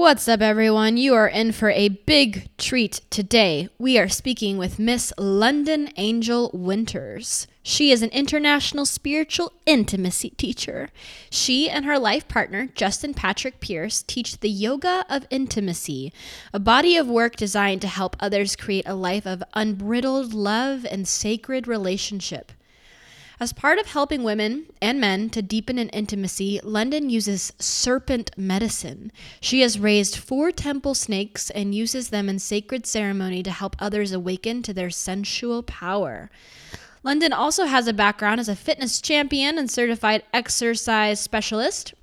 What's up, everyone? You are in for a big treat today. We are speaking with Miss London Angel Winters. She is an international spiritual intimacy teacher. She and her life partner, Justin Patrick Pierce, teach the Yoga of Intimacy, a body of work designed to help others create a life of unbridled love and sacred relationship. As part of helping women and men to deepen in intimacy, London uses serpent medicine. She has raised four temple snakes and uses them in sacred ceremony to help others awaken to their sensual power. London also has a background as a fitness champion and certified exercise specialist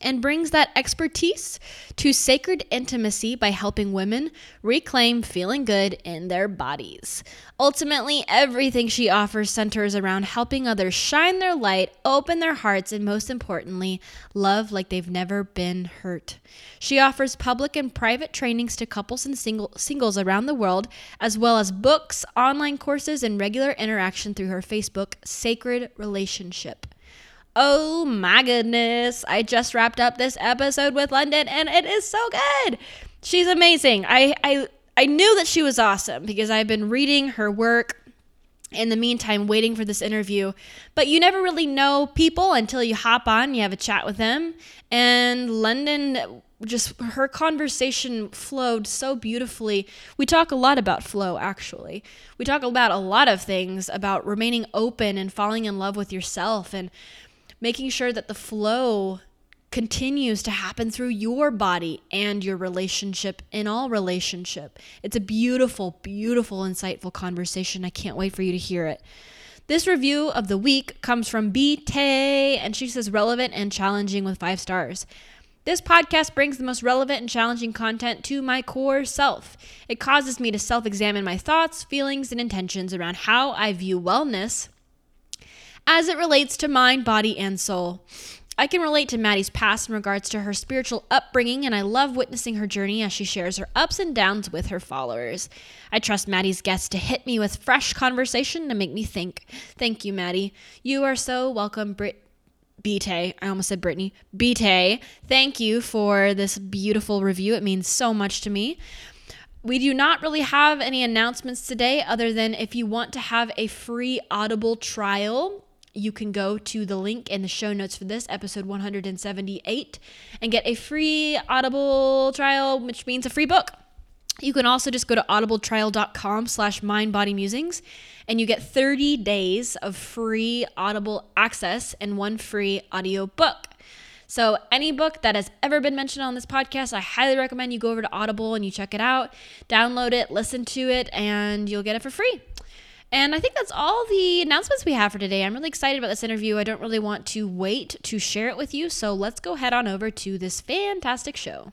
and brings that expertise to sacred intimacy by helping women reclaim feeling good in their bodies. Ultimately, everything she offers centers around helping others shine their light, open their hearts, and most importantly, love like they've never been hurt. She offers public and private trainings to couples and single, singles around the world, as well as books, online courses, and regular interaction through her Facebook, Sacred Relationship. Oh my goodness. I just wrapped up this episode with London and it is so good. She's amazing. I I I knew that she was awesome because I've been reading her work in the meantime waiting for this interview. But you never really know people until you hop on, you have a chat with them. And London just her conversation flowed so beautifully. We talk a lot about flow, actually. We talk about a lot of things about remaining open and falling in love with yourself and making sure that the flow continues to happen through your body and your relationship in all relationship. It's a beautiful, beautiful, insightful conversation. I can't wait for you to hear it. This review of the week comes from B Tay, and she says relevant and challenging with five stars. This podcast brings the most relevant and challenging content to my core self. It causes me to self examine my thoughts, feelings, and intentions around how I view wellness as it relates to mind, body, and soul. I can relate to Maddie's past in regards to her spiritual upbringing, and I love witnessing her journey as she shares her ups and downs with her followers. I trust Maddie's guests to hit me with fresh conversation to make me think. Thank you, Maddie. You are so welcome, Brit. Bite, I almost said Brittany. Bite, thank you for this beautiful review. It means so much to me. We do not really have any announcements today, other than if you want to have a free Audible trial, you can go to the link in the show notes for this episode 178 and get a free Audible trial, which means a free book. You can also just go to audibletrial.com slash mindbodymusings and you get 30 days of free Audible access and one free audio book. So, any book that has ever been mentioned on this podcast, I highly recommend you go over to Audible and you check it out, download it, listen to it, and you'll get it for free. And I think that's all the announcements we have for today. I'm really excited about this interview. I don't really want to wait to share it with you. So let's go head on over to this fantastic show.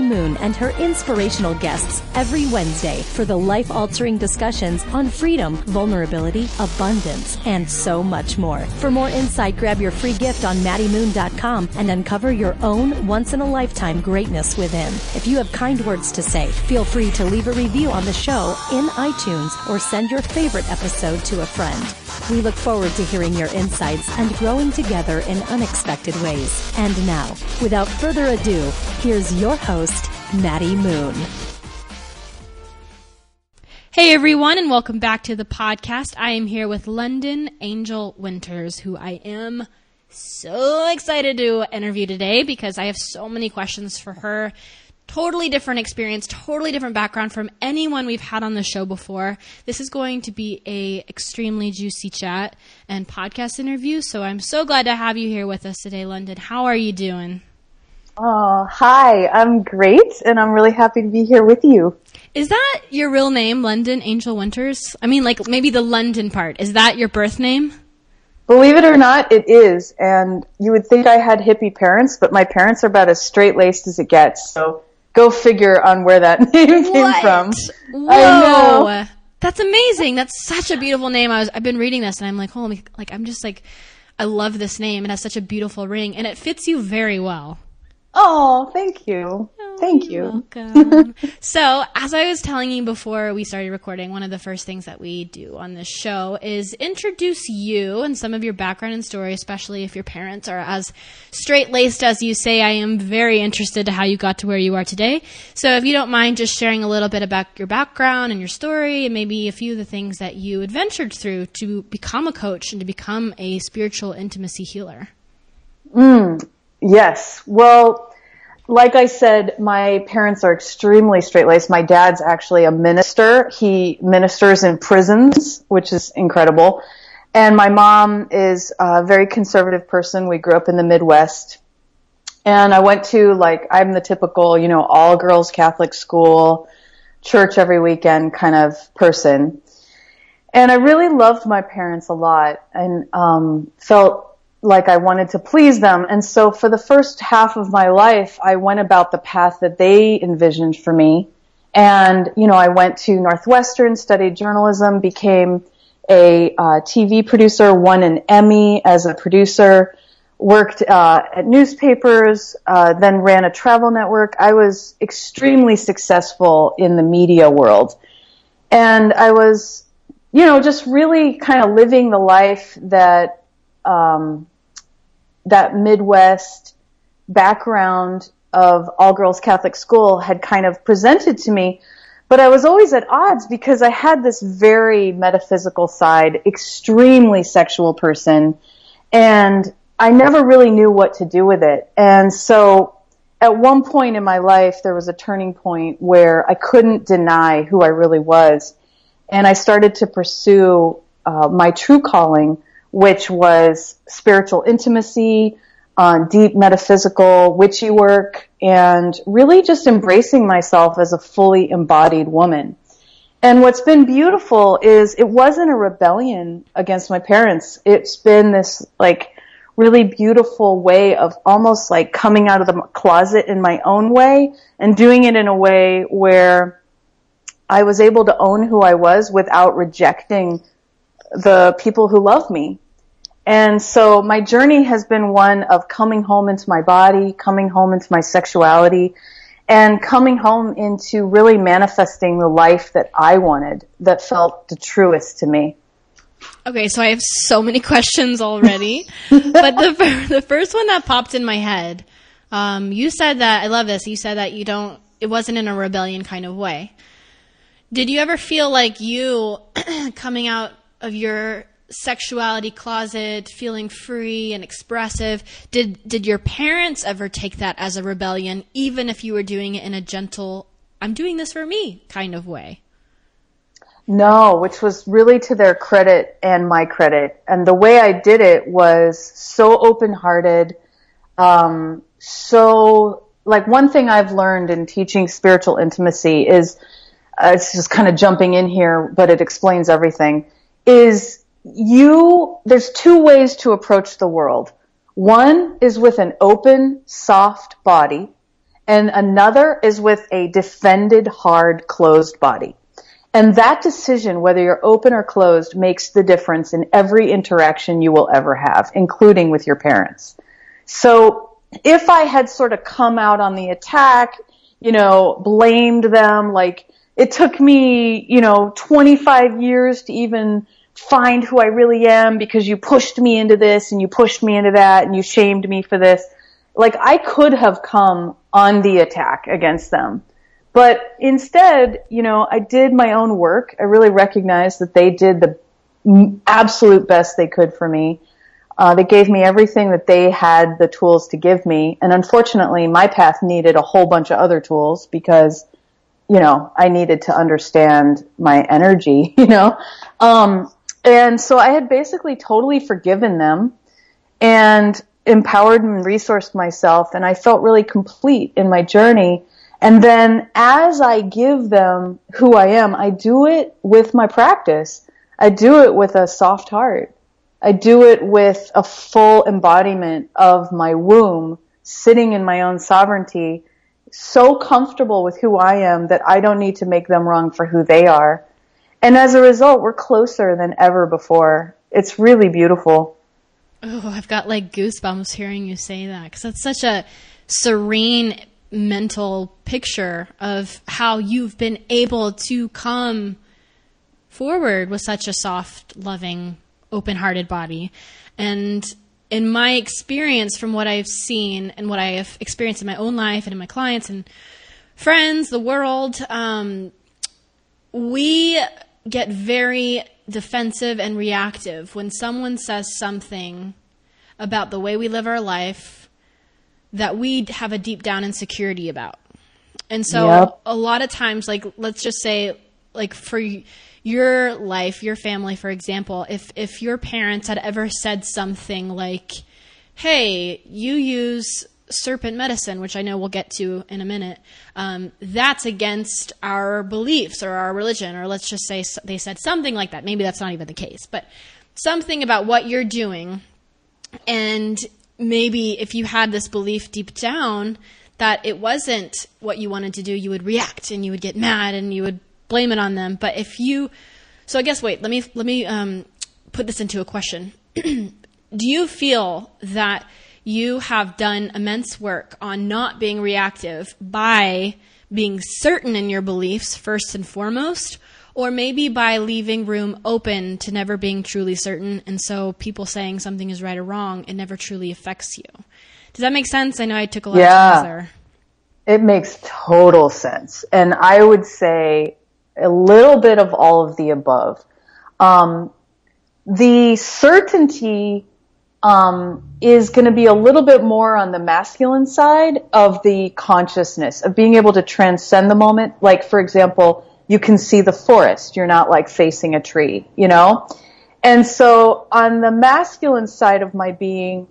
Moon and her inspirational guests every Wednesday for the life altering discussions on freedom, vulnerability, abundance, and so much more. For more insight, grab your free gift on MaddieMoon.com and uncover your own once in a lifetime greatness within. If you have kind words to say, feel free to leave a review on the show in iTunes or send your favorite episode to a friend. We look forward to hearing your insights and growing together in unexpected ways. And now, without further ado, here's your host, Maddie Moon. Hey everyone, and welcome back to the podcast. I am here with London Angel Winters, who I am so excited to interview today because I have so many questions for her. Totally different experience, totally different background from anyone we've had on the show before. This is going to be a extremely juicy chat and podcast interview, so I'm so glad to have you here with us today, London. How are you doing? Oh, hi. I'm great, and I'm really happy to be here with you. Is that your real name, London Angel Winters? I mean, like maybe the London part. Is that your birth name? Believe it or not, it is. And you would think I had hippie parents, but my parents are about as straight laced as it gets. So go figure on where that name came What? from. Whoa. I know. That's amazing. That's such a beautiful name. I was I've been reading this and I'm like, holy like I'm just like I love this name. It has such a beautiful ring and it fits you very well. Oh, thank you. Thank you. Welcome. so, as I was telling you before we started recording, one of the first things that we do on this show is introduce you and some of your background and story, especially if your parents are as straight laced as you say. I am very interested to how you got to where you are today. So, if you don't mind just sharing a little bit about your background and your story, and maybe a few of the things that you adventured through to become a coach and to become a spiritual intimacy healer. Mm. Yes. Well, like I said, my parents are extremely straight laced. My dad's actually a minister. He ministers in prisons, which is incredible. And my mom is a very conservative person. We grew up in the Midwest. And I went to like, I'm the typical, you know, all girls Catholic school, church every weekend kind of person. And I really loved my parents a lot and um, felt like I wanted to please them. And so for the first half of my life, I went about the path that they envisioned for me. And, you know, I went to Northwestern, studied journalism, became a uh, TV producer, won an Emmy as a producer, worked uh, at newspapers, uh, then ran a travel network. I was extremely successful in the media world. And I was, you know, just really kind of living the life that, um, that Midwest background of all girls Catholic school had kind of presented to me. But I was always at odds because I had this very metaphysical side, extremely sexual person, and I never really knew what to do with it. And so at one point in my life, there was a turning point where I couldn't deny who I really was. And I started to pursue uh, my true calling, which was spiritual intimacy, uh, deep metaphysical witchy work, and really just embracing myself as a fully embodied woman. And what's been beautiful is it wasn't a rebellion against my parents. It's been this like really beautiful way of almost like coming out of the closet in my own way and doing it in a way where I was able to own who I was without rejecting the people who love me. And so my journey has been one of coming home into my body, coming home into my sexuality, and coming home into really manifesting the life that I wanted that felt the truest to me. Okay, so I have so many questions already, but the the first one that popped in my head, um, you said that I love this. You said that you don't. It wasn't in a rebellion kind of way. Did you ever feel like you coming out of your sexuality closet, feeling free and expressive? Did did your parents ever take that as a rebellion, even if you were doing it in a gentle, "I'm doing this for me" kind of way? No, which was really to their credit and my credit. And the way I did it was so open-hearted, um, so like one thing I've learned in teaching spiritual intimacy is, uh, it's just kind of jumping in here, but it explains everything, is you, there's two ways to approach the world. One is with an open, soft body, and another is with a defended, hard, closed body. And that decision, whether you're open or closed, makes the difference in every interaction you will ever have, including with your parents. So if I had sort of come out on the attack, you know, blamed them, like it took me, you know, 25 years to even find who I really am because you pushed me into this and you pushed me into that and you shamed me for this. Like I could have come on the attack against them. But instead, you know, I did my own work. I really recognized that they did the absolute best they could for me. Uh, they gave me everything that they had the tools to give me. And unfortunately, my path needed a whole bunch of other tools because, you know, I needed to understand my energy, you know. Um, and so I had basically totally forgiven them. And empowered and resourced myself and I felt really complete in my journey. And then as I give them who I am, I do it with my practice. I do it with a soft heart. I do it with a full embodiment of my womb sitting in my own sovereignty, so comfortable with who I am that I don't need to make them wrong for who they are. And as a result, we're closer than ever before. It's really beautiful. Oh, I've got like goosebumps hearing you say that because that's such a serene mental picture of how you've been able to come forward with such a soft, loving, open hearted body. And in my experience, from what I've seen and what I have experienced in my own life and in my clients and friends, the world, um, we get very defensive and reactive when someone says something about the way we live our life that we have a deep down insecurity about. And so yep. a lot of times, like, let's just say, like, for your life, your family, for example, if, if your parents had ever said something like, hey, you use serpent medicine, which I know we'll get to in a minute, um, that's against our beliefs or our religion, or let's just say they said something like that. Maybe that's not even the case, but something about what you're doing. And maybe if you had this belief deep down that it wasn't what you wanted to do, you would react and you would get mad and you would blame it on them. But if you, so I guess, wait, let me, let me, um, put this into a question. do you feel that you have done immense work on not being reactive by being certain in your beliefs first and foremost, or maybe by leaving room open to never being truly certain, and so people saying something is right or wrong, it never truly affects you. Does that make sense? I know I took a lot yeah, of there. It makes total sense. And I would say a little bit of all of the above. Um, the certainty um, is going to be a little bit more on the masculine side of the consciousness of being able to transcend the moment. Like, for example, you can see the forest. You're not like facing a tree, you know? And so on the masculine side of my being,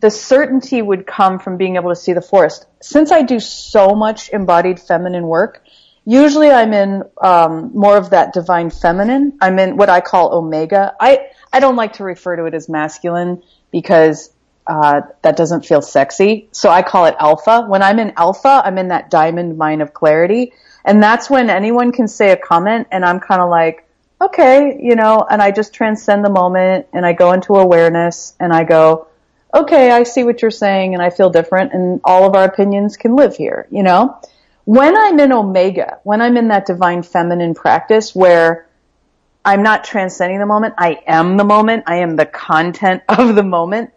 the certainty would come from being able to see the forest. Since I do so much embodied feminine work, usually I'm in um, more of that divine feminine. I'm in what I call omega. I I don't like to refer to it as masculine because uh, that doesn't feel sexy. So I call it alpha. When I'm in alpha, I'm in that diamond mine of clarity. And that's when anyone can say a comment and I'm kind of like, okay, you know, and I just transcend the moment and I go into awareness and I go, okay, I see what you're saying and I feel different and all of our opinions can live here, you know? When I'm in Omega, when I'm in that divine feminine practice where I'm not transcending the moment. I am the moment. I am the content of the moment.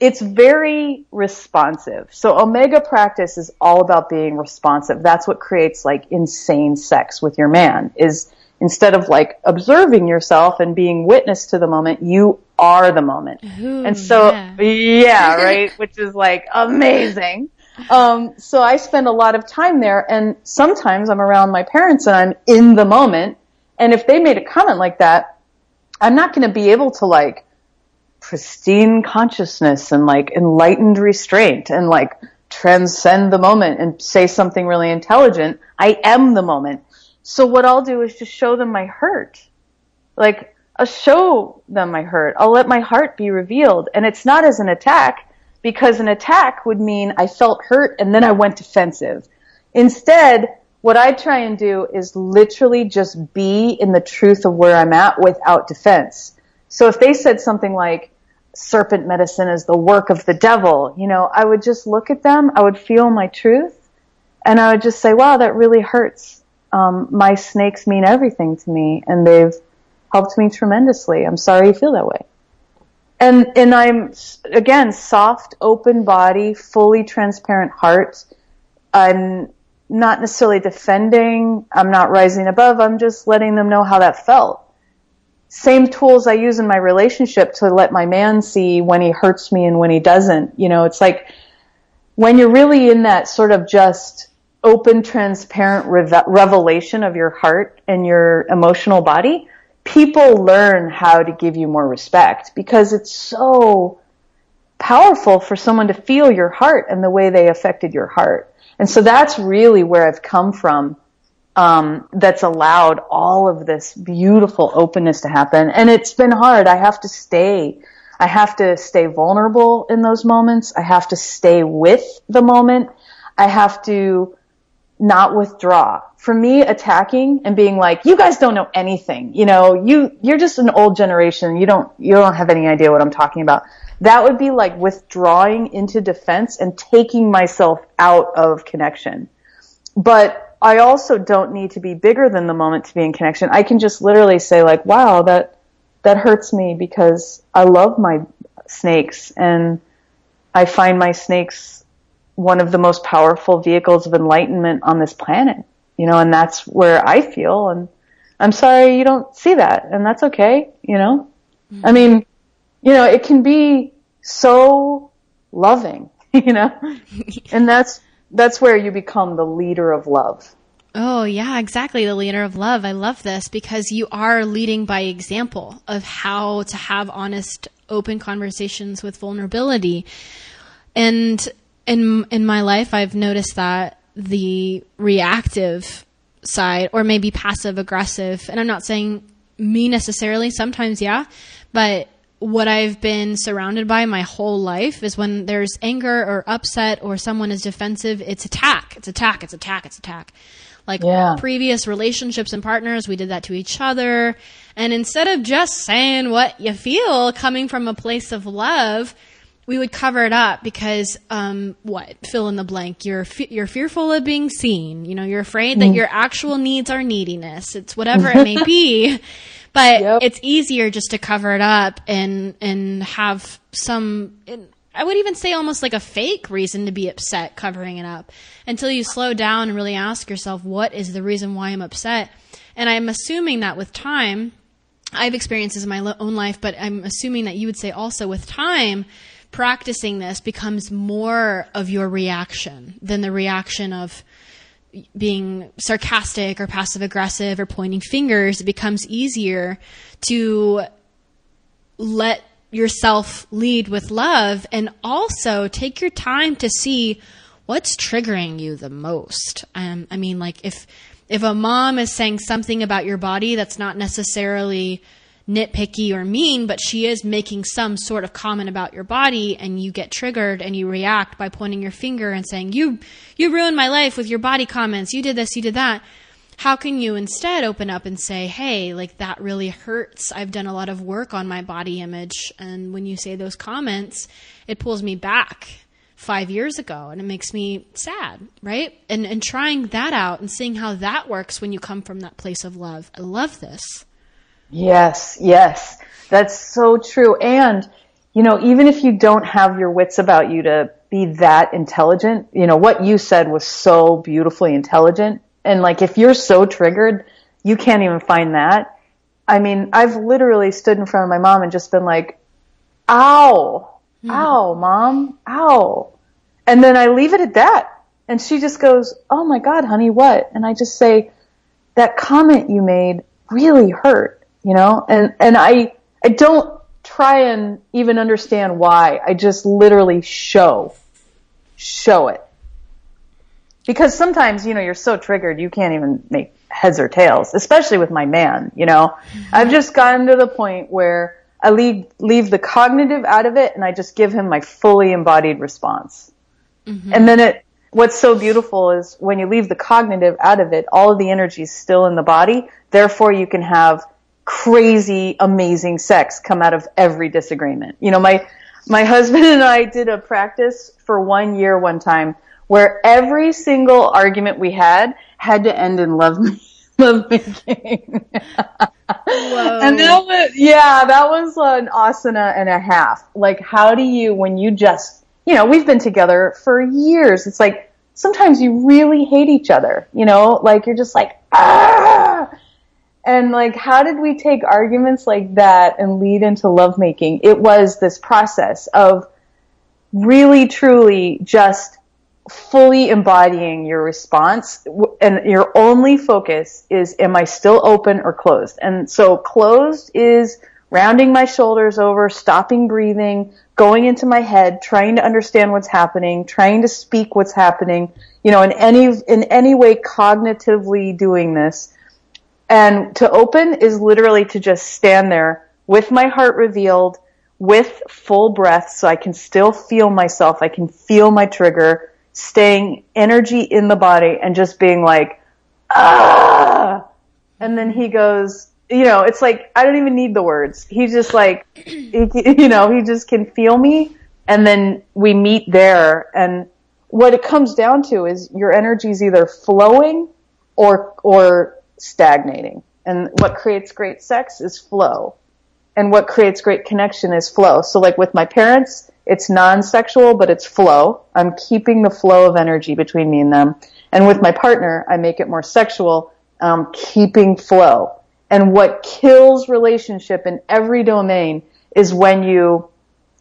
It's very responsive. So Omega practice is all about being responsive. That's what creates like insane sex with your man is instead of like observing yourself and being witness to the moment, you are the moment. Ooh, and so, yeah, yeah right? Which is like amazing. Um, so I spend a lot of time there and sometimes I'm around my parents and I'm in the moment and if they made a comment like that, I'm not going to be able to like pristine consciousness and like enlightened restraint and like transcend the moment and say something really intelligent. I am the moment. So what I'll do is just show them my hurt. Like, I'll show them my hurt. I'll let my heart be revealed. And it's not as an attack because an attack would mean I felt hurt and then I went defensive. Instead, what I try and do is literally just be in the truth of where I'm at without defense. So if they said something like, serpent medicine is the work of the devil, you know, I would just look at them, I would feel my truth, and I would just say, wow, that really hurts. Um, my snakes mean everything to me, and they've helped me tremendously. I'm sorry you feel that way. And, and I'm, again, soft, open body, fully transparent heart. I'm not necessarily defending. I'm not rising above. I'm just letting them know how that felt. Same tools I use in my relationship to let my man see when he hurts me and when he doesn't. You know, it's like when you're really in that sort of just open, transparent revelation of your heart and your emotional body, people learn how to give you more respect because it's so powerful for someone to feel your heart and the way they affected your heart. And so that's really where I've come from. Um, that's allowed all of this beautiful openness to happen. And it's been hard. I have to stay. I have to stay vulnerable in those moments. I have to stay with the moment. I have to not withdraw. For me, attacking and being like, you guys don't know anything. You know, you, you're just an old generation. You don't, you don't have any idea what I'm talking about. That would be like withdrawing into defense and taking myself out of connection. But I also don't need to be bigger than the moment to be in connection. I can just literally say like, wow, that, that hurts me because I love my snakes and I find my snakes one of the most powerful vehicles of enlightenment on this planet, you know, and that's where I feel. And I'm sorry you don't see that, and that's okay, you know. Mm-hmm. I mean, you know, it can be so loving, you know, and that's that's where you become the leader of love. Oh, yeah, exactly. The leader of love. I love this because you are leading by example of how to have honest, open conversations with vulnerability. And in in my life, I've noticed that the reactive side, or maybe passive aggressive, and I'm not saying me necessarily. Sometimes, yeah, but what I've been surrounded by my whole life is when there's anger or upset or someone is defensive, it's attack, it's attack, it's attack, it's attack. Like yeah. previous relationships and partners, we did that to each other. And instead of just saying what you feel coming from a place of love, we would cover it up because um, what fill in the blank you're you're fearful of being seen you know you're afraid that mm. your actual needs are neediness it's whatever it may be but yep. it's easier just to cover it up and and have some I would even say almost like a fake reason to be upset covering it up until you slow down and really ask yourself what is the reason why I'm upset and I'm assuming that with time I have experiences in my own life but I'm assuming that you would say also with time practicing this becomes more of your reaction than the reaction of being sarcastic or passive aggressive or pointing fingers. It becomes easier to let yourself lead with love and also take your time to see what's triggering you the most. Um, I mean, like if if a mom is saying something about your body that's not necessarily nitpicky or mean, but she is making some sort of comment about your body and you get triggered and you react by pointing your finger and saying, you, you ruined my life with your body comments. You did this, you did that. How can you instead open up and say, hey, like that really hurts. I've done a lot of work on my body image. And when you say those comments, it pulls me back five years ago and it makes me sad, right? And, and trying that out and seeing how that works when you come from that place of love. I love this. Yes, yes. That's so true. And, you know, even if you don't have your wits about you to be that intelligent, you know, what you said was so beautifully intelligent. And like, if you're so triggered, you can't even find that. I mean, I've literally stood in front of my mom and just been like, ow, mm. ow, mom, ow. And then I leave it at that. And she just goes, oh my God, honey, what? And I just say, that comment you made really hurt you know, and, and I, I don't try and even understand why. I just literally show, show it. Because sometimes, you know, you're so triggered, you can't even make heads or tails, especially with my man, you know. Mm-hmm. I've just gotten to the point where I leave, leave the cognitive out of it and I just give him my fully embodied response. Mm-hmm. And then it, what's so beautiful is when you leave the cognitive out of it, all of the energy is still in the body. Therefore, you can have crazy, amazing sex come out of every disagreement. You know, my, my husband and I did a practice for one year one time where every single argument we had had to end in love, love making. and that was, yeah, that was an asana and a half. Like, how do you, when you just, you know, we've been together for years. It's like, sometimes you really hate each other, you know, like you're just like, ah, and like, how did we take arguments like that and lead into lovemaking? It was this process of really truly just fully embodying your response and your only focus is am I still open or closed? And so closed is rounding my shoulders over, stopping breathing, going into my head, trying to understand what's happening, trying to speak what's happening, you know, in any, in any way cognitively doing this. And to open is literally to just stand there with my heart revealed, with full breath so I can still feel myself. I can feel my trigger, staying energy in the body and just being like, ah. And then he goes, you know, it's like, I don't even need the words. He's just like, you know, he just can feel me. And then we meet there. And what it comes down to is your energy is either flowing or, or stagnating. And what creates great sex is flow. And what creates great connection is flow. So like with my parents, it's non-sexual, but it's flow. I'm keeping the flow of energy between me and them. And with my partner, I make it more sexual, um, keeping flow. And what kills relationship in every domain is when you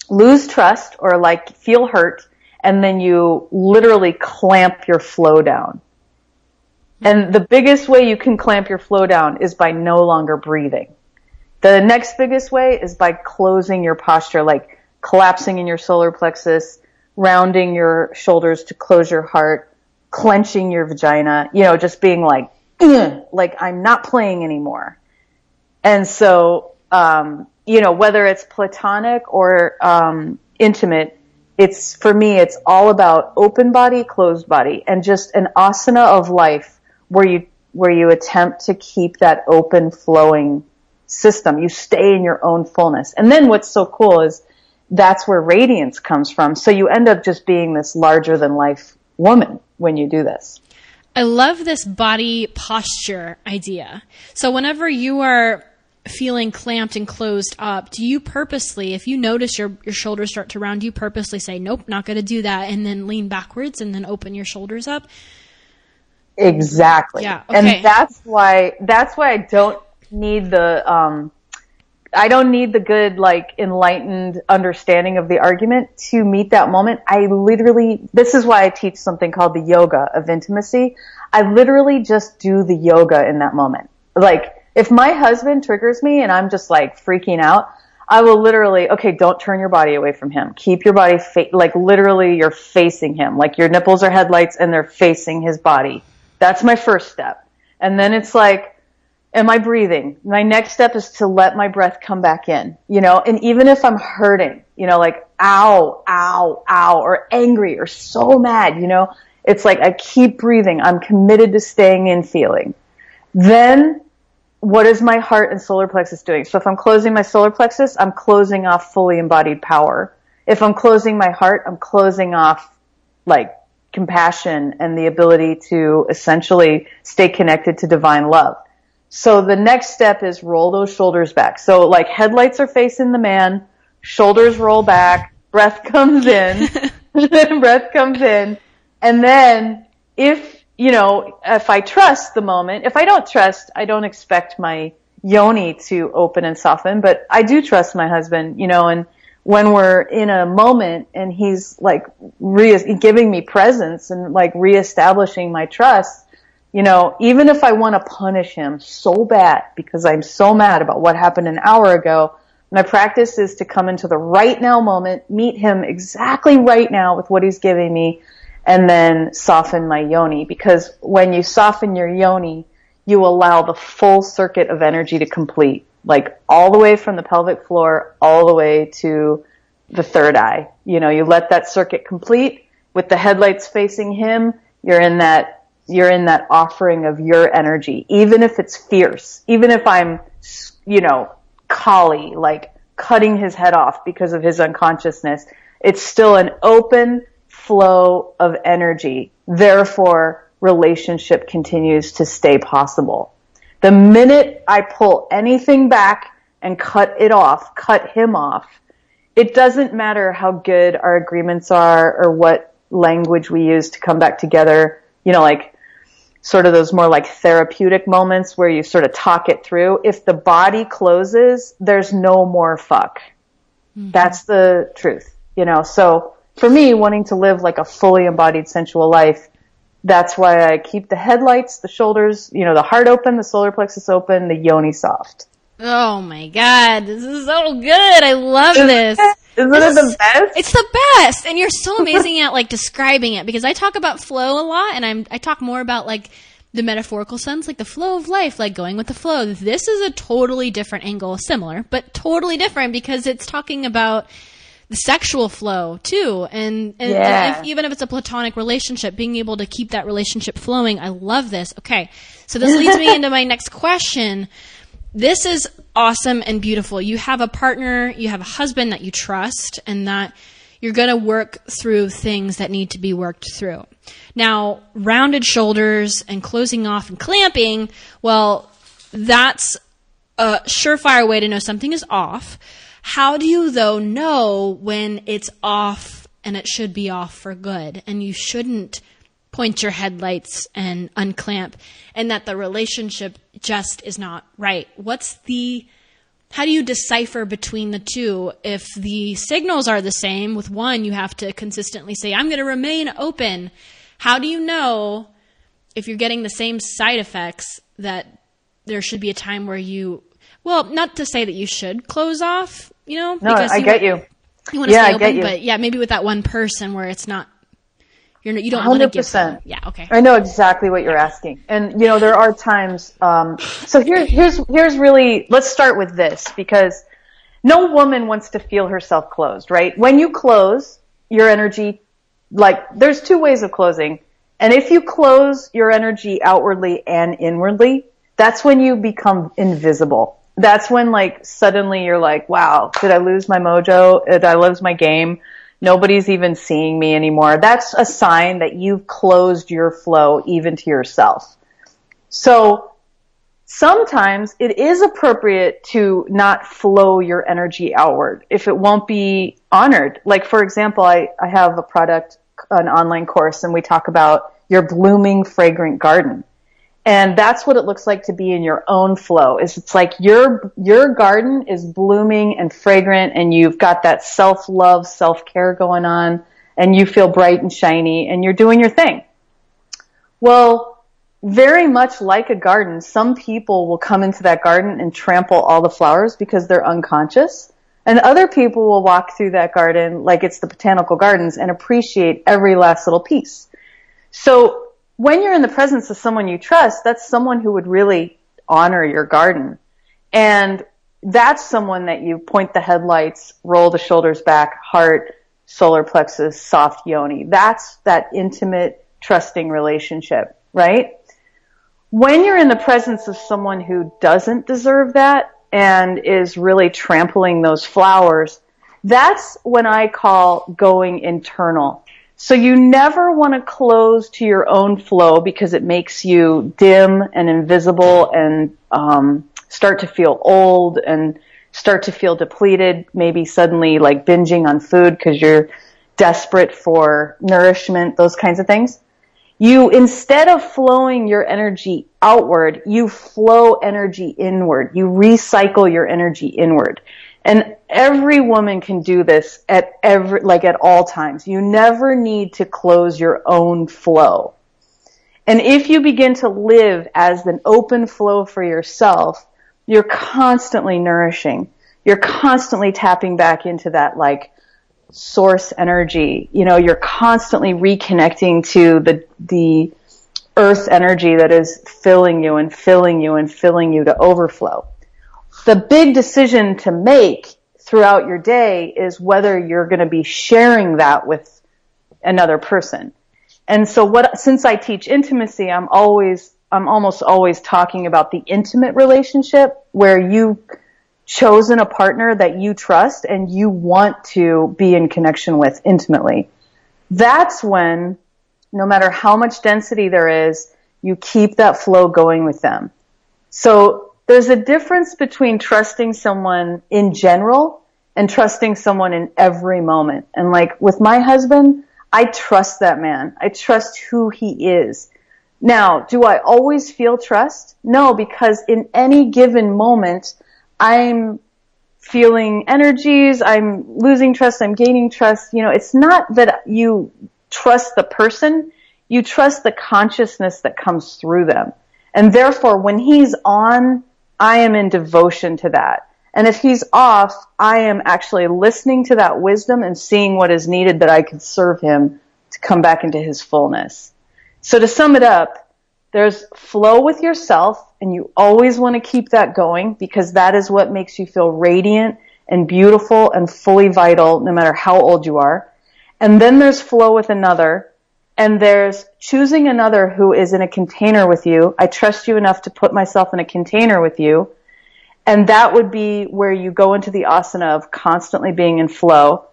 lose trust or like feel hurt and then you literally clamp your flow down. And the biggest way you can clamp your flow down is by no longer breathing. The next biggest way is by closing your posture, like collapsing in your solar plexus, rounding your shoulders to close your heart, clenching your vagina, you know, just being like, like I'm not playing anymore. And so, um, you know, whether it's platonic or um, intimate, it's for me, it's all about open body, closed body, and just an asana of life where you where you attempt to keep that open, flowing system. You stay in your own fullness. And then what's so cool is that's where radiance comes from. So you end up just being this larger than life woman when you do this. I love this body posture idea. So whenever you are feeling clamped and closed up, do you purposely, if you notice your, your shoulders start to round, do you purposely say, nope, not going to do that, and then lean backwards and then open your shoulders up? Exactly. Yeah. Okay. And that's why, that's why I don't need the, um, I don't need the good, like, enlightened understanding of the argument to meet that moment. I literally, this is why I teach something called the yoga of intimacy. I literally just do the yoga in that moment. Like, if my husband triggers me and I'm just like freaking out, I will literally, okay, don't turn your body away from him. Keep your body, fa- like literally you're facing him. Like your nipples are headlights and they're facing his body. That's my first step. And then it's like, am I breathing? My next step is to let my breath come back in, you know, and even if I'm hurting, you know, like ow, ow, ow, or angry or so mad, you know, it's like I keep breathing. I'm committed to staying in feeling. Then what is my heart and solar plexus doing? So if I'm closing my solar plexus, I'm closing off fully embodied power. If I'm closing my heart, I'm closing off like compassion and the ability to essentially stay connected to divine love. So the next step is roll those shoulders back. So like headlights are facing the man, shoulders roll back, breath comes in, breath comes in, and then if you know, if I trust the moment, if I don't trust, I don't expect my yoni to open and soften, but I do trust my husband, you know, and when we're in a moment and he's like re- giving me presence and like reestablishing my trust, you know, even if I want to punish him so bad because I'm so mad about what happened an hour ago, my practice is to come into the right now moment, meet him exactly right now with what he's giving me, and then soften my yoni. Because when you soften your yoni, you allow the full circuit of energy to complete, like all the way from the pelvic floor all the way to the third eye. You know, you let that circuit complete with the headlights facing him. You're in that, you're in that offering of your energy, even if it's fierce, even if I'm, you know, Kali, like cutting his head off because of his unconsciousness. It's still an open, flow of energy. Therefore, relationship continues to stay possible. The minute I pull anything back and cut it off, cut him off, it doesn't matter how good our agreements are or what language we use to come back together. You know, like sort of those more like therapeutic moments where you sort of talk it through. If the body closes, there's no more fuck. Mm-hmm. That's the truth, you know, so for me, wanting to live like a fully embodied sensual life, that's why I keep the headlights, the shoulders, you know, the heart open, the solar plexus open, the yoni soft. Oh my god, this is so good. I love this. Isn't it the best? It's the best, and you're so amazing at like describing it because I talk about flow a lot, and I'm I talk more about like the metaphorical sense, like the flow of life, like going with the flow. This is a totally different angle, similar but totally different because it's talking about the sexual flow too, and and, Yeah. if, even if it's a platonic relationship, being able to keep that relationship flowing. I love this. Okay, so this leads me into my next question this is awesome and beautiful. You have a partner, you have a husband that you trust, and that you're going to work through things that need to be worked through. Now, rounded shoulders and closing off and clamping, well, that's a surefire way to know something is off. How do you, though, know when it's off and it should be off for good? And you shouldn't point your headlights and unclamp and that the relationship just is not right. What's the how do you decipher between the two if the signals are the same with one you have to consistently say I'm going to remain open. How do you know if you're getting the same side effects that there should be a time where you well, not to say that you should close off, you know, No, I you, get you. You want to Yeah, stay open, but yeah, maybe with that one person where it's not you're you don't want to give 100%. them- Yeah, okay. I know exactly what you're asking. And you know, there are times, um, so here, here's, here's really, let's start with this because no woman wants to feel herself closed, right? When you close, your energy, like, there's two ways of closing. And if you close your energy outwardly and inwardly, that's when you become invisible. That's when like suddenly you're like, wow, did I lose my mojo? Did I lose my game? Nobody's even seeing me anymore. That's a sign that you've closed your flow even to yourself. So sometimes it is appropriate to not flow your energy outward if it won't be honored. Like for example, I, I have a product, an online course and we talk about your blooming fragrant garden. And that's what it looks like to be in your own flow. Is it's like your your garden is blooming and fragrant and you've got that self-love, self-care going on and you feel bright and shiny and you're doing your thing. Well, very much like a garden, some people will come into that garden and trample all the flowers because they're unconscious. And other people will walk through that garden like it's the botanical gardens and appreciate every last little piece. So when you're in the presence of someone you trust, that's someone who would really honor your garden. And that's someone that you point the headlights, roll the shoulders back, heart, solar plexus, soft yoni. That's that intimate, trusting relationship, right? When you're in the presence of someone who doesn't deserve that and is really trampling those flowers, that's when I call going internal. So you never want to close to your own flow because it makes you dim and invisible and um, start to feel old and start to feel depleted. Maybe suddenly like binging on food because you're desperate for nourishment, those kinds of things. You, instead of flowing your energy outward, you flow energy inward. You recycle your energy inward. And every woman can do this at every, like at all times. You never need to close your own flow. And if you begin to live as an open flow for yourself, you're constantly nourishing. You're constantly tapping back into that like source energy. You know, you're constantly reconnecting to the, the earth energy that is filling you and filling you and filling you to overflow. The big decision to make throughout your day is whether you're going to be sharing that with another person. And so what, since I teach intimacy, I'm always, I'm almost always talking about the intimate relationship where you've chosen a partner that you trust and you want to be in connection with intimately. That's when, no matter how much density there is, you keep that flow going with them. So there's a difference between trusting someone in general and trusting someone in every moment. And like with my husband, I trust that man. I trust who he is. Now, do I always feel trust? No, because in any given moment, I'm feeling energies, I'm losing trust, I'm gaining trust. You know, it's not that you trust the person, you trust the consciousness that comes through them. And therefore, when he's on, I am in devotion to that. And if he's off, I am actually listening to that wisdom and seeing what is needed that I could serve him to come back into his fullness. So to sum it up, there's flow with yourself and you always want to keep that going because that is what makes you feel radiant and beautiful and fully vital no matter how old you are. And then there's flow with another and there's choosing another who is in a container with you. I trust you enough to put myself in a container with you and that would be where you go into the asana of constantly being in flow.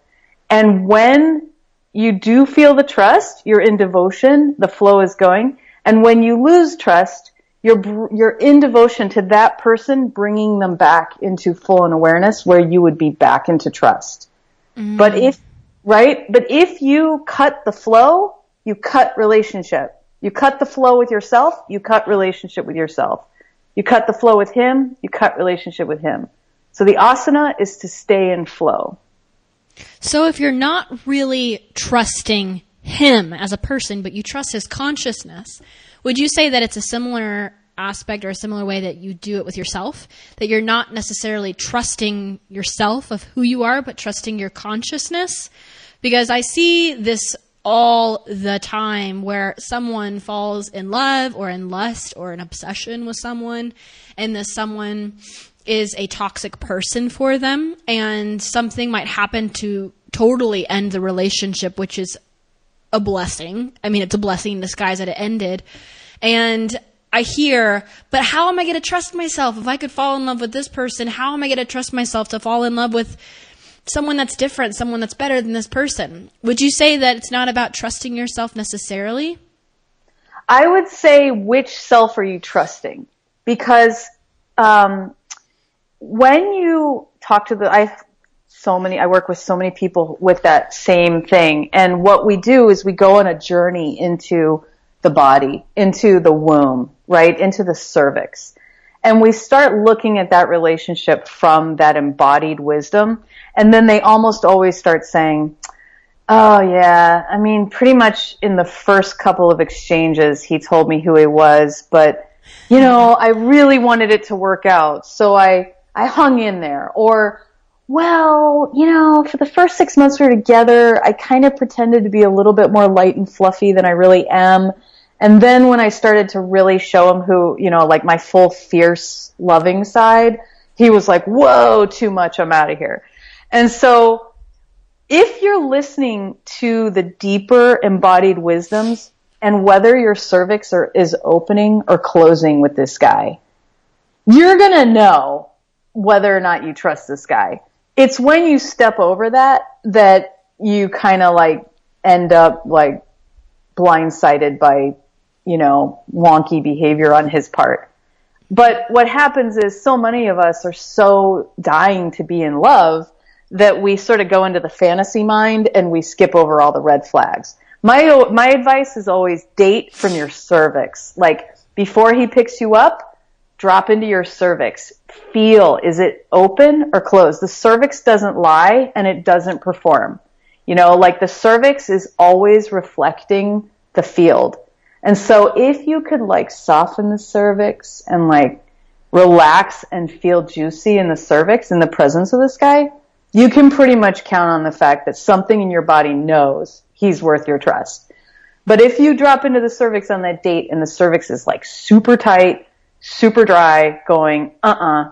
And when you do feel the trust, you're in devotion, the flow is going. And when you lose trust, you're, you're in devotion to that person, bringing them back into full and awareness where you would be back into trust. Mm. But if, right? But if you cut the flow, you cut relationship. You cut the flow with yourself, you cut relationship with yourself. You cut the flow with him, you cut relationship with him. So the asana is to stay in flow. So if you're not really trusting him as a person, but you trust his consciousness, would you say that it's a similar aspect or a similar way that you do it with yourself? That you're not necessarily trusting yourself of who you are, but trusting your consciousness? Because I see this all the time where someone falls in love or in lust or an obsession with someone and this someone is a toxic person for them and something might happen to totally end the relationship which is a blessing. I mean, it's a blessing in disguise that it ended. And I hear, but how am I going to trust myself? If I could fall in love with this person, how am I going to trust myself to fall in love with someone that's different, someone that's better than this person. Would you say that it's not about trusting yourself necessarily? I would say which self are you trusting? Because um, when you talk to the, I so many, I work with so many people with that same thing, and what we do is we go on a journey into the body, into the womb, right, into the cervix. And we start looking at that relationship from that embodied wisdom. And then they almost always start saying, Oh yeah, I mean, pretty much in the first couple of exchanges, he told me who he was, but you know, I really wanted it to work out, so I, I hung in there. Or, well, you know, for the first six months we were together, I kind of pretended to be a little bit more light and fluffy than I really am. And then when I started to really show him who, you know, like my full fierce loving side, he was like, whoa, too much, I'm out of here. And so if you're listening to the deeper embodied wisdoms and whether your cervix are, is opening or closing with this guy, you're gonna know whether or not you trust this guy. It's when you step over that that you kind of like end up like blindsided by you know, wonky behavior on his part. But what happens is so many of us are so dying to be in love that we sort of go into the fantasy mind and we skip over all the red flags. My, my advice is always date from your cervix. Like before he picks you up, drop into your cervix. Feel, is it open or closed? The cervix doesn't lie and it doesn't perform. You know, like the cervix is always reflecting the field. And so if you could like soften the cervix and like relax and feel juicy in the cervix in the presence of this guy, you can pretty much count on the fact that something in your body knows he's worth your trust. But if you drop into the cervix on that date and the cervix is like super tight, super dry, going, uh-uh,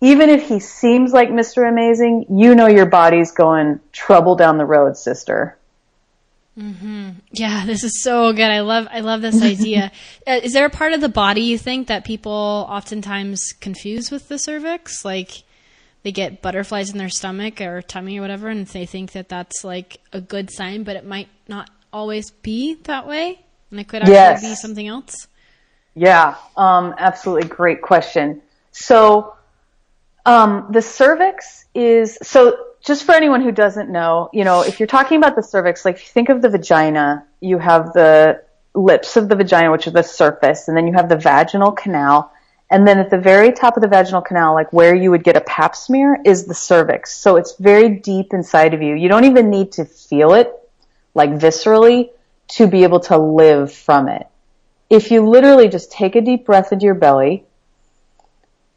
even if he seems like Mr. Amazing, you know your body's going trouble down the road, sister. Mm-hmm. Yeah, this is so good. I love I love this idea. uh, is there a part of the body you think that people oftentimes confuse with the cervix? Like they get butterflies in their stomach or tummy or whatever, and they think that that's like a good sign, but it might not always be that way, and it could actually yes. be something else. Yeah, um, absolutely great question. So, um, the cervix is so just for anyone who doesn't know, you know, if you're talking about the cervix, like if you think of the vagina, you have the lips of the vagina, which are the surface, and then you have the vaginal canal. And then at the very top of the vaginal canal, like where you would get a pap smear, is the cervix. So it's very deep inside of you. You don't even need to feel it, like viscerally, to be able to live from it. If you literally just take a deep breath into your belly,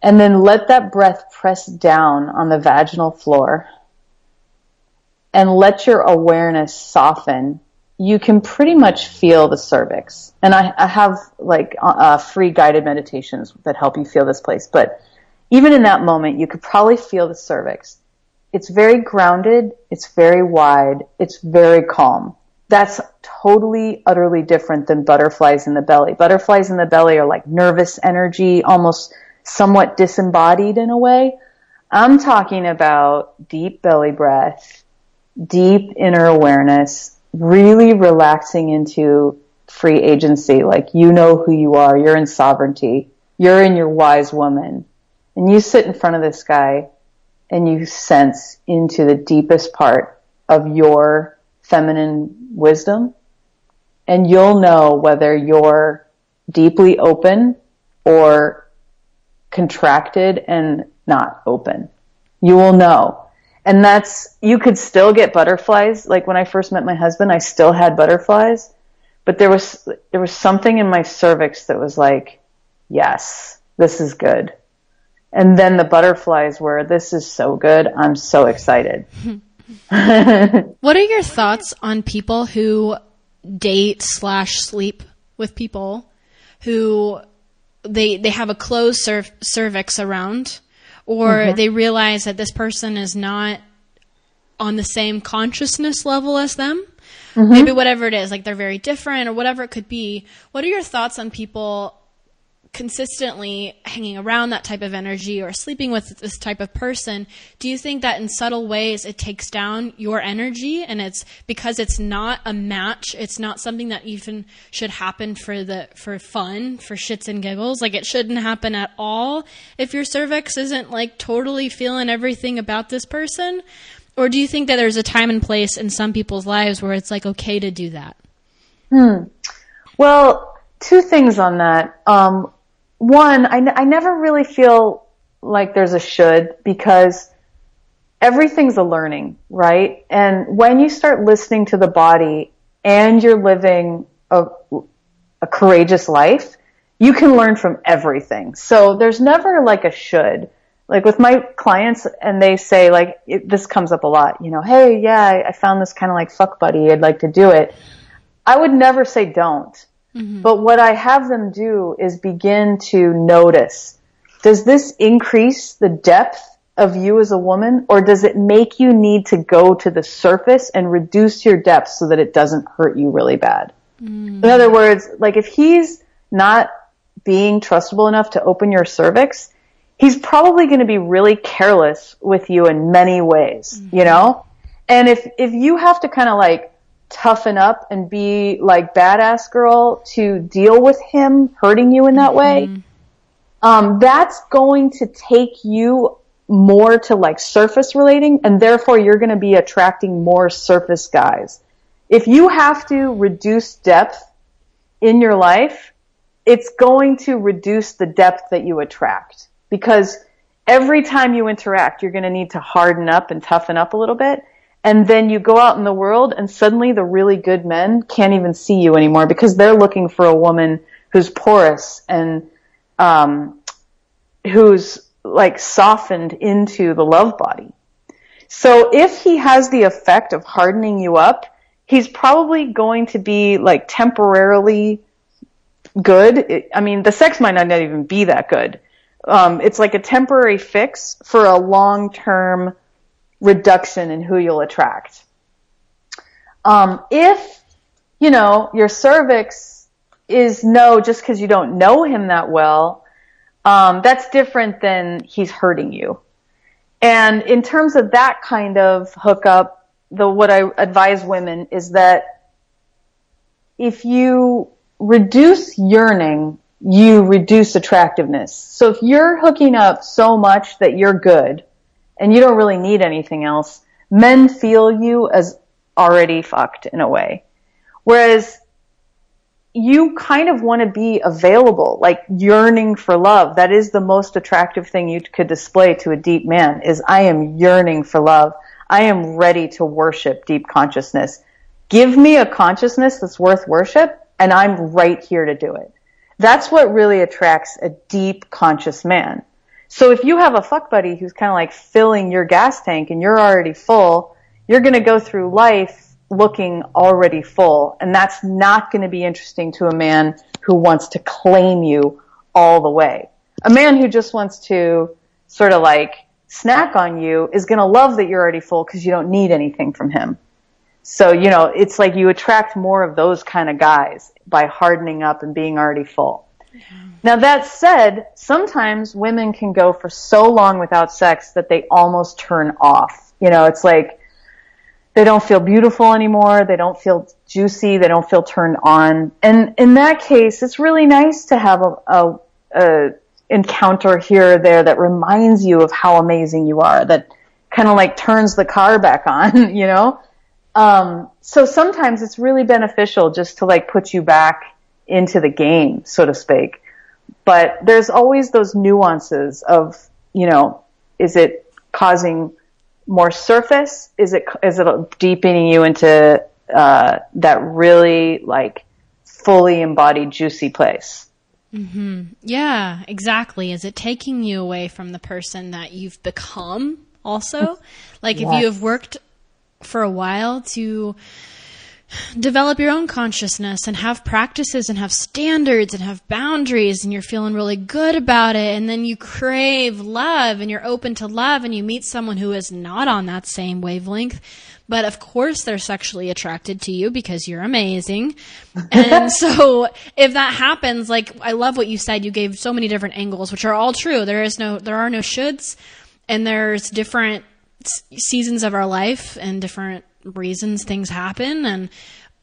And then let that breath press down on the vaginal floor and let your awareness soften. You can pretty much feel the cervix. And I, I have like uh, uh free guided meditations that help you feel this place. But even in that moment, you could probably feel the cervix. It's very grounded. It's very wide. It's very calm. That's totally, utterly different than butterflies in the belly. Butterflies in the belly are like nervous energy, almost somewhat disembodied in a way. I'm talking about deep belly breath, deep inner awareness, really relaxing into free agency. Like you know who you are. You're in sovereignty. You're in your wise woman. And you sit in front of this guy and you sense into the deepest part of your feminine wisdom and you'll know whether you're deeply open or contracted and not open. You will know. And that's, you could still get butterflies. Like when I first met my husband, I still had butterflies, but there was, there was something in my cervix that was like, yes, this is good. And then the butterflies were, this is so good. I'm so excited. what are your thoughts on people who date slash sleep with people who they they have a closed cerv- cervix around, or mm-hmm. they realize that this person is not on the same consciousness level as them. Mm-hmm. Maybe whatever it is, like they're very different or whatever it could be. What are your thoughts on people consistently hanging around that type of energy or sleeping with this type of person, do you think that in subtle ways it takes down your energy and it's because it's not a match, it's not something that even should happen for the for fun, for shits and giggles. Like it shouldn't happen at all if your cervix isn't like totally feeling everything about this person? Or do you think that there's a time and place in some people's lives where it's like okay to do that? Hmm. Well, two things on that. Um, one, I, n- I never really feel like there's a should because everything's a learning, right? And when you start listening to the body and you're living a, a courageous life, you can learn from everything. So there's never like a should. Like with my clients and they say like, it, this comes up a lot, you know, hey, yeah, I, I found this kind of like fuck buddy. I'd like to do it. I would never say don't Mm-hmm. But what I have them do is begin to notice, does this increase the depth of you as a woman or does it make you need to go to the surface and reduce your depth so that it doesn't hurt you really bad? Mm. In other words, like if he's not being trustable enough to open your cervix, he's probably going to be really careless with you in many ways, mm-hmm. you know? And if, if you have to kind of like toughen up and be like badass girl to deal with him hurting you in that mm-hmm. way, um, that's going to take you more to like surface relating and therefore you're going to be attracting more surface guys. If you have to reduce depth in your life, it's going to reduce the depth that you attract because every time you interact, you're going to need to harden up and toughen up a little bit. And then you go out in the world and suddenly the really good men can't even see you anymore because they're looking for a woman who's porous and, um, who's like softened into the love body. So if he has the effect of hardening you up, he's probably going to be like temporarily good. I mean, the sex might not even be that good. Um, it's like a temporary fix for a long term reduction in who you'll attract. Um, if, you know, your cervix is no just because you don't know him that well, um, that's different than he's hurting you. And in terms of that kind of hookup, the what I advise women is that if you reduce yearning, you reduce attractiveness. So if you're hooking up so much that you're good, and you don't really need anything else, men feel you as already fucked in a way. Whereas you kind of want to be available, like yearning for love. That is the most attractive thing you could display to a deep man is I am yearning for love. I am ready to worship deep consciousness. Give me a consciousness that's worth worship and I'm right here to do it. That's what really attracts a deep conscious man. So if you have a fuck buddy who's kind of like filling your gas tank and you're already full, you're going to go through life looking already full. And that's not going to be interesting to a man who wants to claim you all the way. A man who just wants to sort of like snack on you is going to love that you're already full because you don't need anything from him. So, you know, it's like you attract more of those kind of guys by hardening up and being already full. Mm-hmm. Now that said, sometimes women can go for so long without sex that they almost turn off. You know, it's like they don't feel beautiful anymore, they don't feel juicy, they don't feel turned on. And in that case, it's really nice to have a, a, a encounter here or there that reminds you of how amazing you are, that kind of like turns the car back on, you know? Um, so sometimes it's really beneficial just to like put you back into the game, so to speak. But there's always those nuances of, you know, is it causing more surface? Is it, is it deepening you into, uh, that really like fully embodied juicy place? Mm-hmm. Yeah, exactly. Is it taking you away from the person that you've become also? like if you have worked for a while to develop your own consciousness and have practices and have standards and have boundaries and you're feeling really good about it and then you crave love and you're open to love and you meet someone who is not on that same wavelength but of course they're sexually attracted to you because you're amazing. and so if that happens, like I love what you said, you gave so many different angles, which are all true. There is no, there are no shoulds and there's different seasons of our life and different reasons things happen and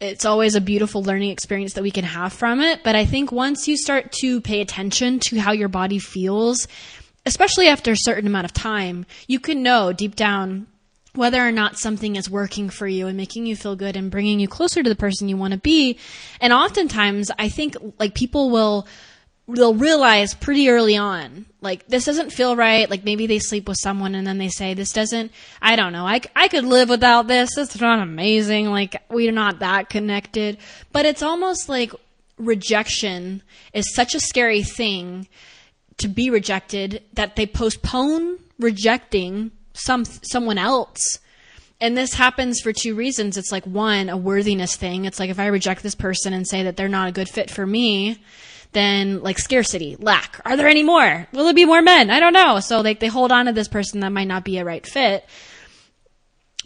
it's always a beautiful learning experience that we can have from it. But I think once you start to pay attention to how your body feels, especially after a certain amount of time, you can know deep down whether or not something is working for you and making you feel good and bringing you closer to the person you want to be. And oftentimes I think like people will they'll realize pretty early on, like, this doesn't feel right. Like, maybe they sleep with someone and then they say, this doesn't, I don't know, I, I could live without this. It's not amazing. Like, we're not that connected. But it's almost like rejection is such a scary thing to be rejected that they postpone rejecting some, someone else. And this happens for two reasons. It's like one, a worthiness thing. It's like if I reject this person and say that they're not a good fit for me, then like scarcity, lack. Are there any more? Will there be more men? I don't know. So like they hold on to this person that might not be a right fit.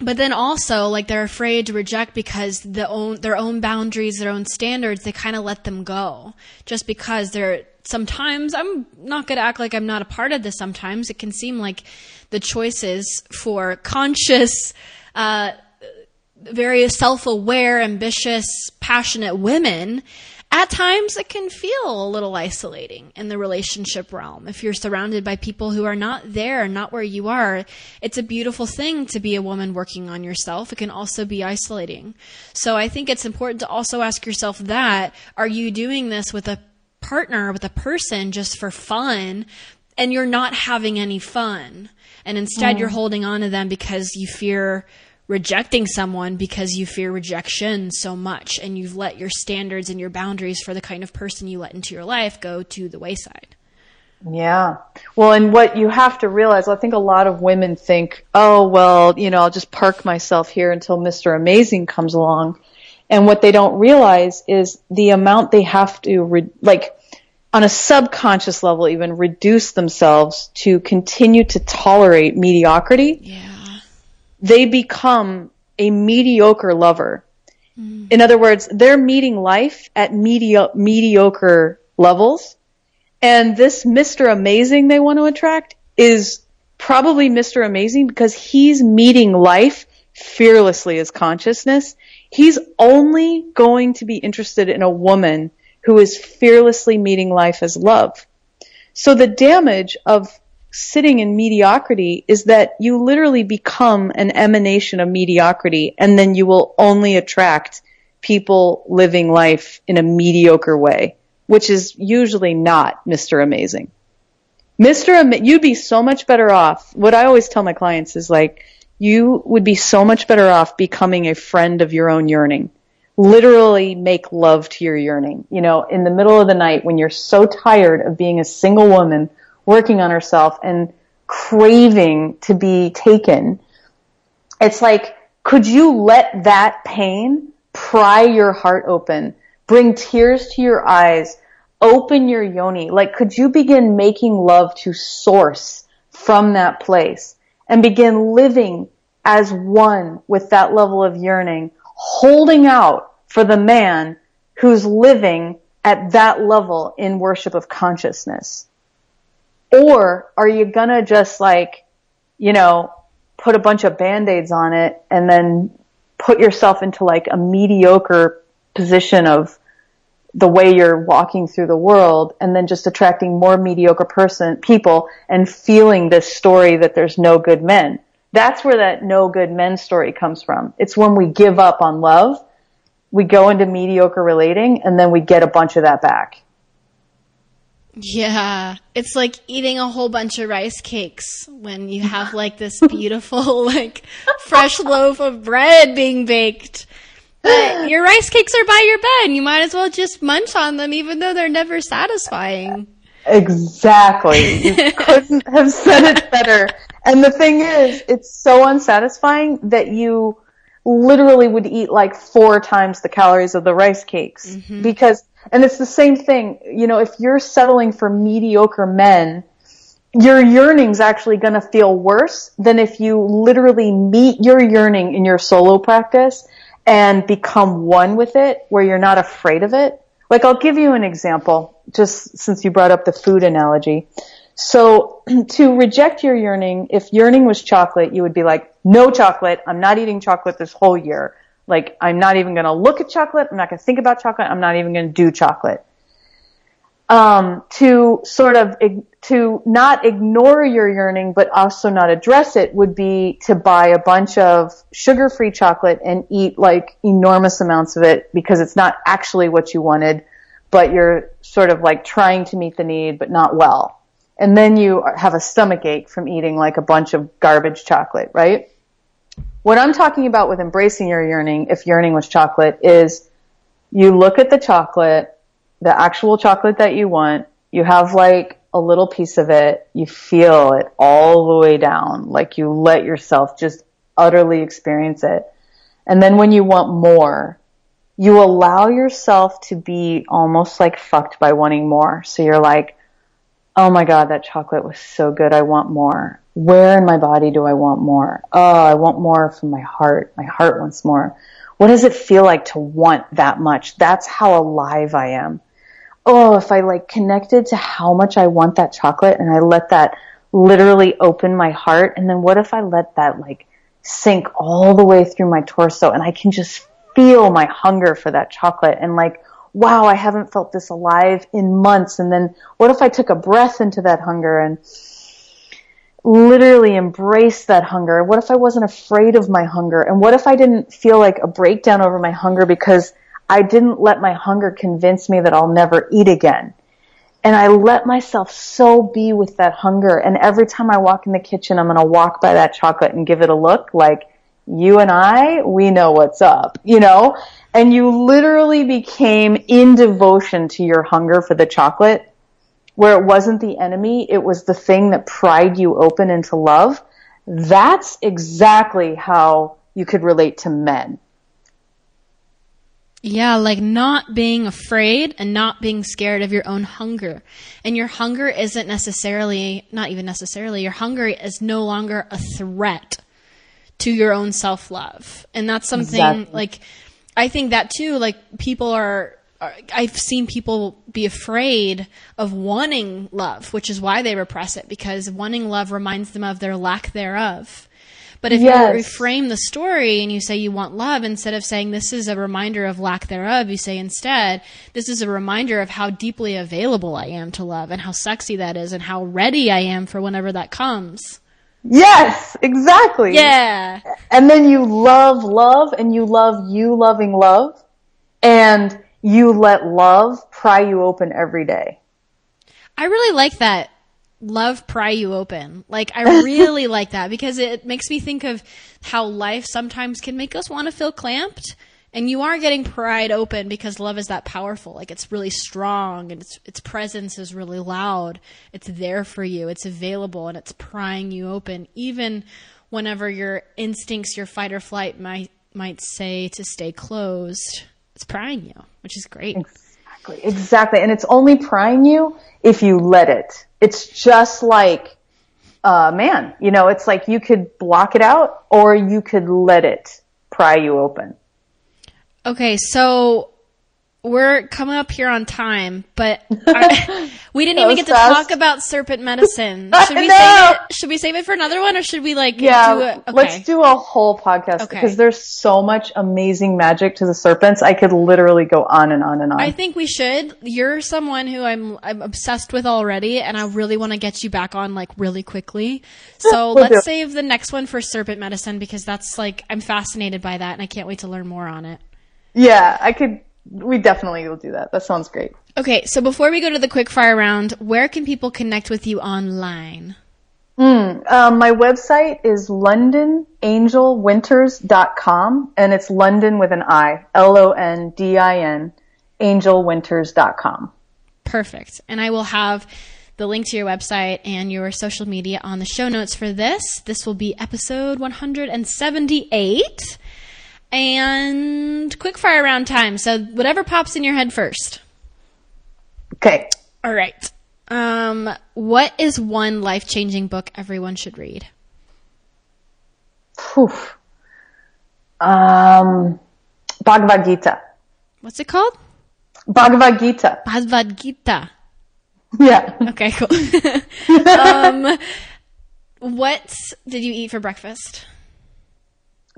But then also like they're afraid to reject because the own their own boundaries, their own standards, they kind of let them go just because they're sometimes I'm not going to act like I'm not a part of this sometimes. It can seem like the choices for conscious uh, very self-aware, ambitious, passionate women at times it can feel a little isolating in the relationship realm. If you're surrounded by people who are not there, not where you are, it's a beautiful thing to be a woman working on yourself. It can also be isolating. So I think it's important to also ask yourself that, are you doing this with a partner, with a person just for fun, and you're not having any fun? And instead mm. you're holding on to them because you fear rejecting someone because you fear rejection so much and you've let your standards and your boundaries for the kind of person you let into your life go to the wayside. Yeah. Well, and what you have to realize, I think a lot of women think, oh, well, you know, I'll just park myself here until Mr. Amazing comes along. And what they don't realize is the amount they have to, re- like, on a subconscious level even reduce themselves to continue to tolerate mediocrity. Yeah they become a mediocre lover. Mm. In other words, they're meeting life at medio- mediocre levels. And this Mr. Amazing they want to attract is probably Mr. Amazing because he's meeting life fearlessly as consciousness. He's only going to be interested in a woman who is fearlessly meeting life as love. So the damage of sitting in mediocrity is that you literally become an emanation of mediocrity and then you will only attract people living life in a mediocre way, which is usually not Mr. Amazing. Mr. Am- you'd be so much better off. What I always tell my clients is like, you would be so much better off becoming a friend of your own yearning. Literally make love to your yearning. You know, in the middle of the night when you're so tired of being a single woman working on herself and craving to be taken. It's like, could you let that pain pry your heart open, bring tears to your eyes, open your yoni? Like, could you begin making love to source from that place and begin living as one with that level of yearning, holding out for the man who's living at that level in worship of consciousness? Or are you gonna just like, you know, put a bunch of band-aids on it and then put yourself into like a mediocre position of the way you're walking through the world and then just attracting more mediocre person people and feeling this story that there's no good men. That's where that no good men story comes from. It's when we give up on love, we go into mediocre relating and then we get a bunch of that back. Yeah, it's like eating a whole bunch of rice cakes when you have like this beautiful, like fresh loaf of bread being baked. But your rice cakes are by your bed. You might as well just munch on them, even though they're never satisfying. Exactly. You couldn't have said it better. And the thing is, it's so unsatisfying that you literally would eat like four times the calories of the rice cakes mm-hmm. because and it's the same thing. You know, if you're settling for mediocre men, your yearning's actually going to feel worse than if you literally meet your yearning in your solo practice and become one with it where you're not afraid of it. Like I'll give you an example just since you brought up the food analogy. So to reject your yearning, if yearning was chocolate, you would be like, no chocolate. I'm not eating chocolate this whole year. Like, I'm not even going to look at chocolate. I'm not going to think about chocolate. I'm not even going to do chocolate. Um, to sort of, to not ignore your yearning, but also not address it would be to buy a bunch of sugar-free chocolate and eat like enormous amounts of it because it's not actually what you wanted, but you're sort of like trying to meet the need, but not well. And then you have a stomach ache from eating like a bunch of garbage chocolate, right? What I'm talking about with embracing your yearning, if yearning was chocolate, is you look at the chocolate, the actual chocolate that you want, you have like a little piece of it, you feel it all the way down, like you let yourself just utterly experience it. And then when you want more, you allow yourself to be almost like fucked by wanting more. So you're like, oh my god, that chocolate was so good, I want more where in my body do I want more? Oh, I want more from my heart. My heart wants more. What does it feel like to want that much? That's how alive I am. Oh, if I like connected to how much I want that chocolate and I let that literally open my heart. And then what if I let that like sink all the way through my torso and I can just feel my hunger for that chocolate and like, wow, I haven't felt this alive in months. And then what if I took a breath into that hunger and literally embrace that hunger? What if I wasn't afraid of my hunger? And what if I didn't feel like a breakdown over my hunger because I didn't let my hunger convince me that I'll never eat again? And I let myself so be with that hunger. And every time I walk in the kitchen, I'm going to walk by that chocolate and give it a look like, you and I, we know what's up, you know? And you literally became in devotion to your hunger for the chocolate where it wasn't the enemy, it was the thing that pried you open into love, that's exactly how you could relate to men. Yeah, like not being afraid and not being scared of your own hunger. And your hunger isn't necessarily, not even necessarily, your hunger is no longer a threat to your own self love. And that's something exactly. like, I think that too, like people are I've seen people be afraid of wanting love, which is why they repress it because wanting love reminds them of their lack thereof. But if yes. you reframe the story and you say you want love instead of saying this is a reminder of lack thereof, you say instead, this is a reminder of how deeply available I am to love and how sexy that is and how ready I am for whenever that comes. Yes, exactly. Yeah. And then you love love and you love you loving love. And you let love pry you open every day. I really like that. Love pry you open. Like, I really like that because it makes me think of how life sometimes can make us want to feel clamped And you are getting pried open because love is that powerful. Like it's really strong and its its presence is really loud. It's there for you. It's available and it's prying you open even whenever your instincts, your fight or flight might might say to stay closed. It's prying you, which is great. Exactly. Exactly. And it's only prying you if you let it. It's just like uh man, you know, it's like you could block it out or you could let it pry you open. Okay, so we're coming up here on time, but I, we didn't even get to talk about serpent medicine. Should we save it? Should we save it for another one, or should we like Yeah, do it? Okay. let's do a whole podcast Okay. because there's so much amazing magic to the serpents. I could literally go on and on and on. I think we should. You're someone who I'm I'm obsessed with already, and I really want to get you back on like really quickly. So We'll let's save the next one for serpent medicine because that's like I'm fascinated by that, and I can't wait to learn more on it. Yeah, I could. We definitely will do that. That sounds great. Okay, so before we go to the quick fire round, where can people connect with you online? Um, my website is londinangelwinters.com and it's London with an I, L-O-N-D-I-N, angelwinters.com. Perfect. And I will have the link to your website and your social media on the show notes for this. This will be episode 178. And quick fire round time. So whatever pops in your head first. Okay. All right. Um, what is one life changing book everyone should read? Phew. Um, Bhagavad Gita. What's it called? Bhagavad Gita. Bhagavad Gita. Yeah. Okay, cool. um, what did you eat for breakfast?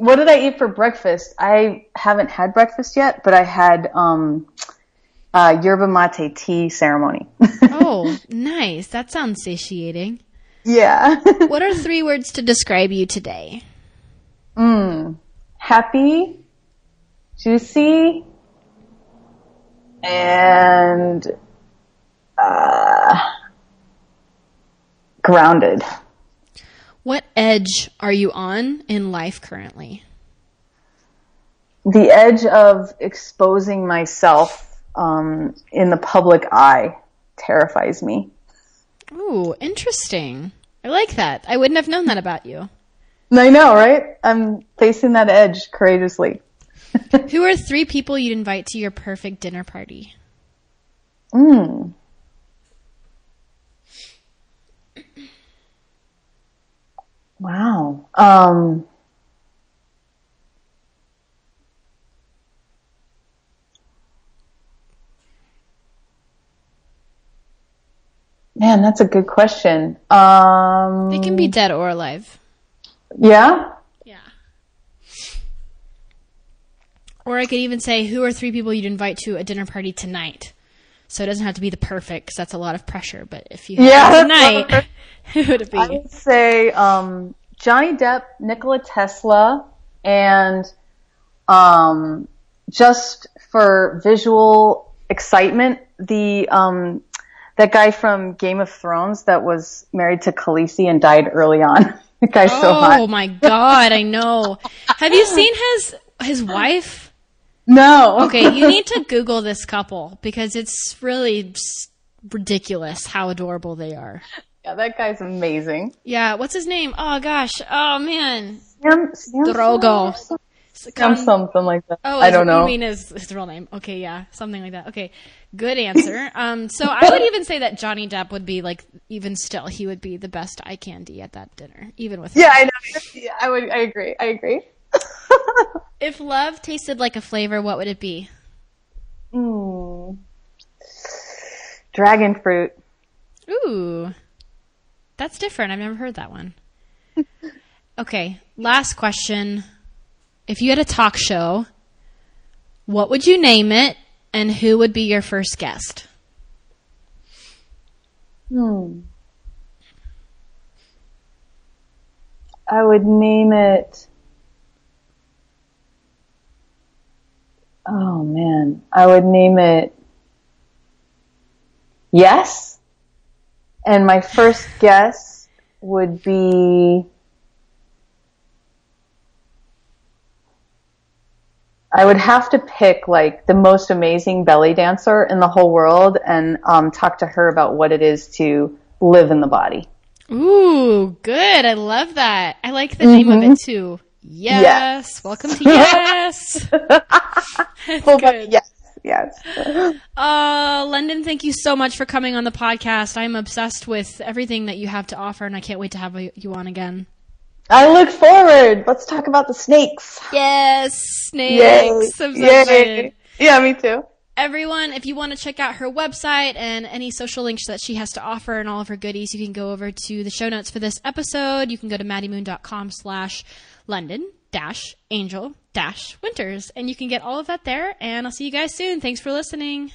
What did I eat for breakfast? I haven't had breakfast yet, but I had, um, uh, yerba mate tea ceremony. Oh, nice. That sounds satiating. yeah. What are three words to describe you today? Happy, juicy, and, uh, grounded. What edge are you on in life currently? The edge of exposing myself, um, in the public eye terrifies me. Ooh, interesting. I like that. I wouldn't have known that about you. I know, right? I'm facing that edge courageously. Who are three people you'd invite to your perfect dinner party? Mm. Wow. Um, man, that's a good question. Um, They can be dead or alive. yeah. Yeah. Or I could even say, who are three people you'd invite to a dinner party tonight? So it doesn't have to be the perfect, because that's a lot of pressure. But if you Yeah, have that's tonight, who would it be? I would say um, Johnny Depp, Nikola Tesla, and um, just for visual excitement, the um, that guy from Game of Thrones that was married to Khaleesi and died early on. that guy's so hot. Oh my god, I know. Have you seen his his wife? No. Okay, you need to Google this couple because it's really ridiculous how adorable they are. Yeah, that guy's amazing. Yeah, what's his name? Oh gosh, oh man, Sam, Sam Drogo. Sam something like that. Oh, I don't know. You mean his, his real name? Okay, yeah, something like that. Okay, good answer. um, so I would even say that Johnny Depp would be like, even still, he would be the best eye candy at that dinner, even with. yeah, I know. Yeah, I would. I agree. I agree. If love tasted like a flavor, what would it be? Mm. Dragon fruit. Ooh, that's different. I've never heard that one. Okay, last question. If you had a talk show, what would you name it, and who would be your first guest? Hmm. I would name it. Oh man, I would name it. Yes. And my first guess would be. I would have to pick like the most amazing belly dancer in the whole world and um, talk to her about what it is to live in the body. Ooh, good. I love that. I like the name of it too. Yes. Yes. Welcome to Yes. Full good. yes, yes. Uh, Londin, thank you so much for coming on the podcast. I'm obsessed with everything that you have to offer, and I can't wait to have you on again. I look forward. Let's talk about the snakes. Yes, snakes. Yay. I'm so Yay. excited. Yeah, me too. Everyone, if you want to check out her website and any social links that she has to offer and all of her goodies, you can go over to the show notes for this episode. You can go to maddiemoon.com slash Londin dash angel dash winters and you can get all of that there and I'll see you guys soon. Thanks for listening.